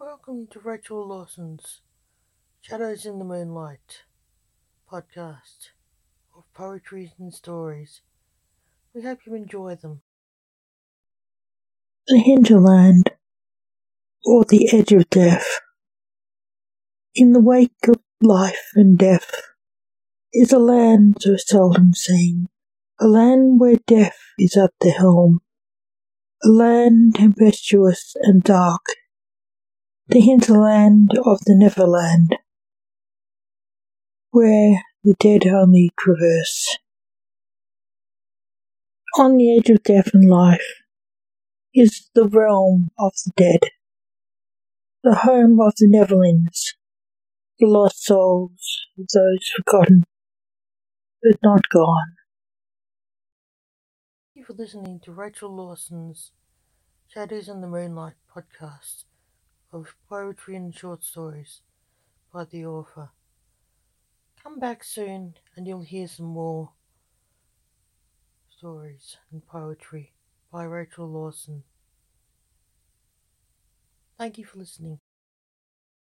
Welcome to Rachel Lawson's Shadows in the Moonlight podcast of poetry and stories. We hope you enjoy them. The hinterland, or the edge of death. In the wake of life and death is a land so seldom seen, a land where death is at the helm, a land tempestuous and dark the hinterland of the Neverland, where the dead only traverse. On the edge of death and life is the realm of the dead, the home of the Neverlands, the lost souls of those forgotten but not gone. Thank you for listening to Rachel Lawson's Shadows in the Moonlight podcast of poetry and short stories by the author. Come back soon and you'll hear some more stories and poetry by Rachel Lawson. Thank you for listening.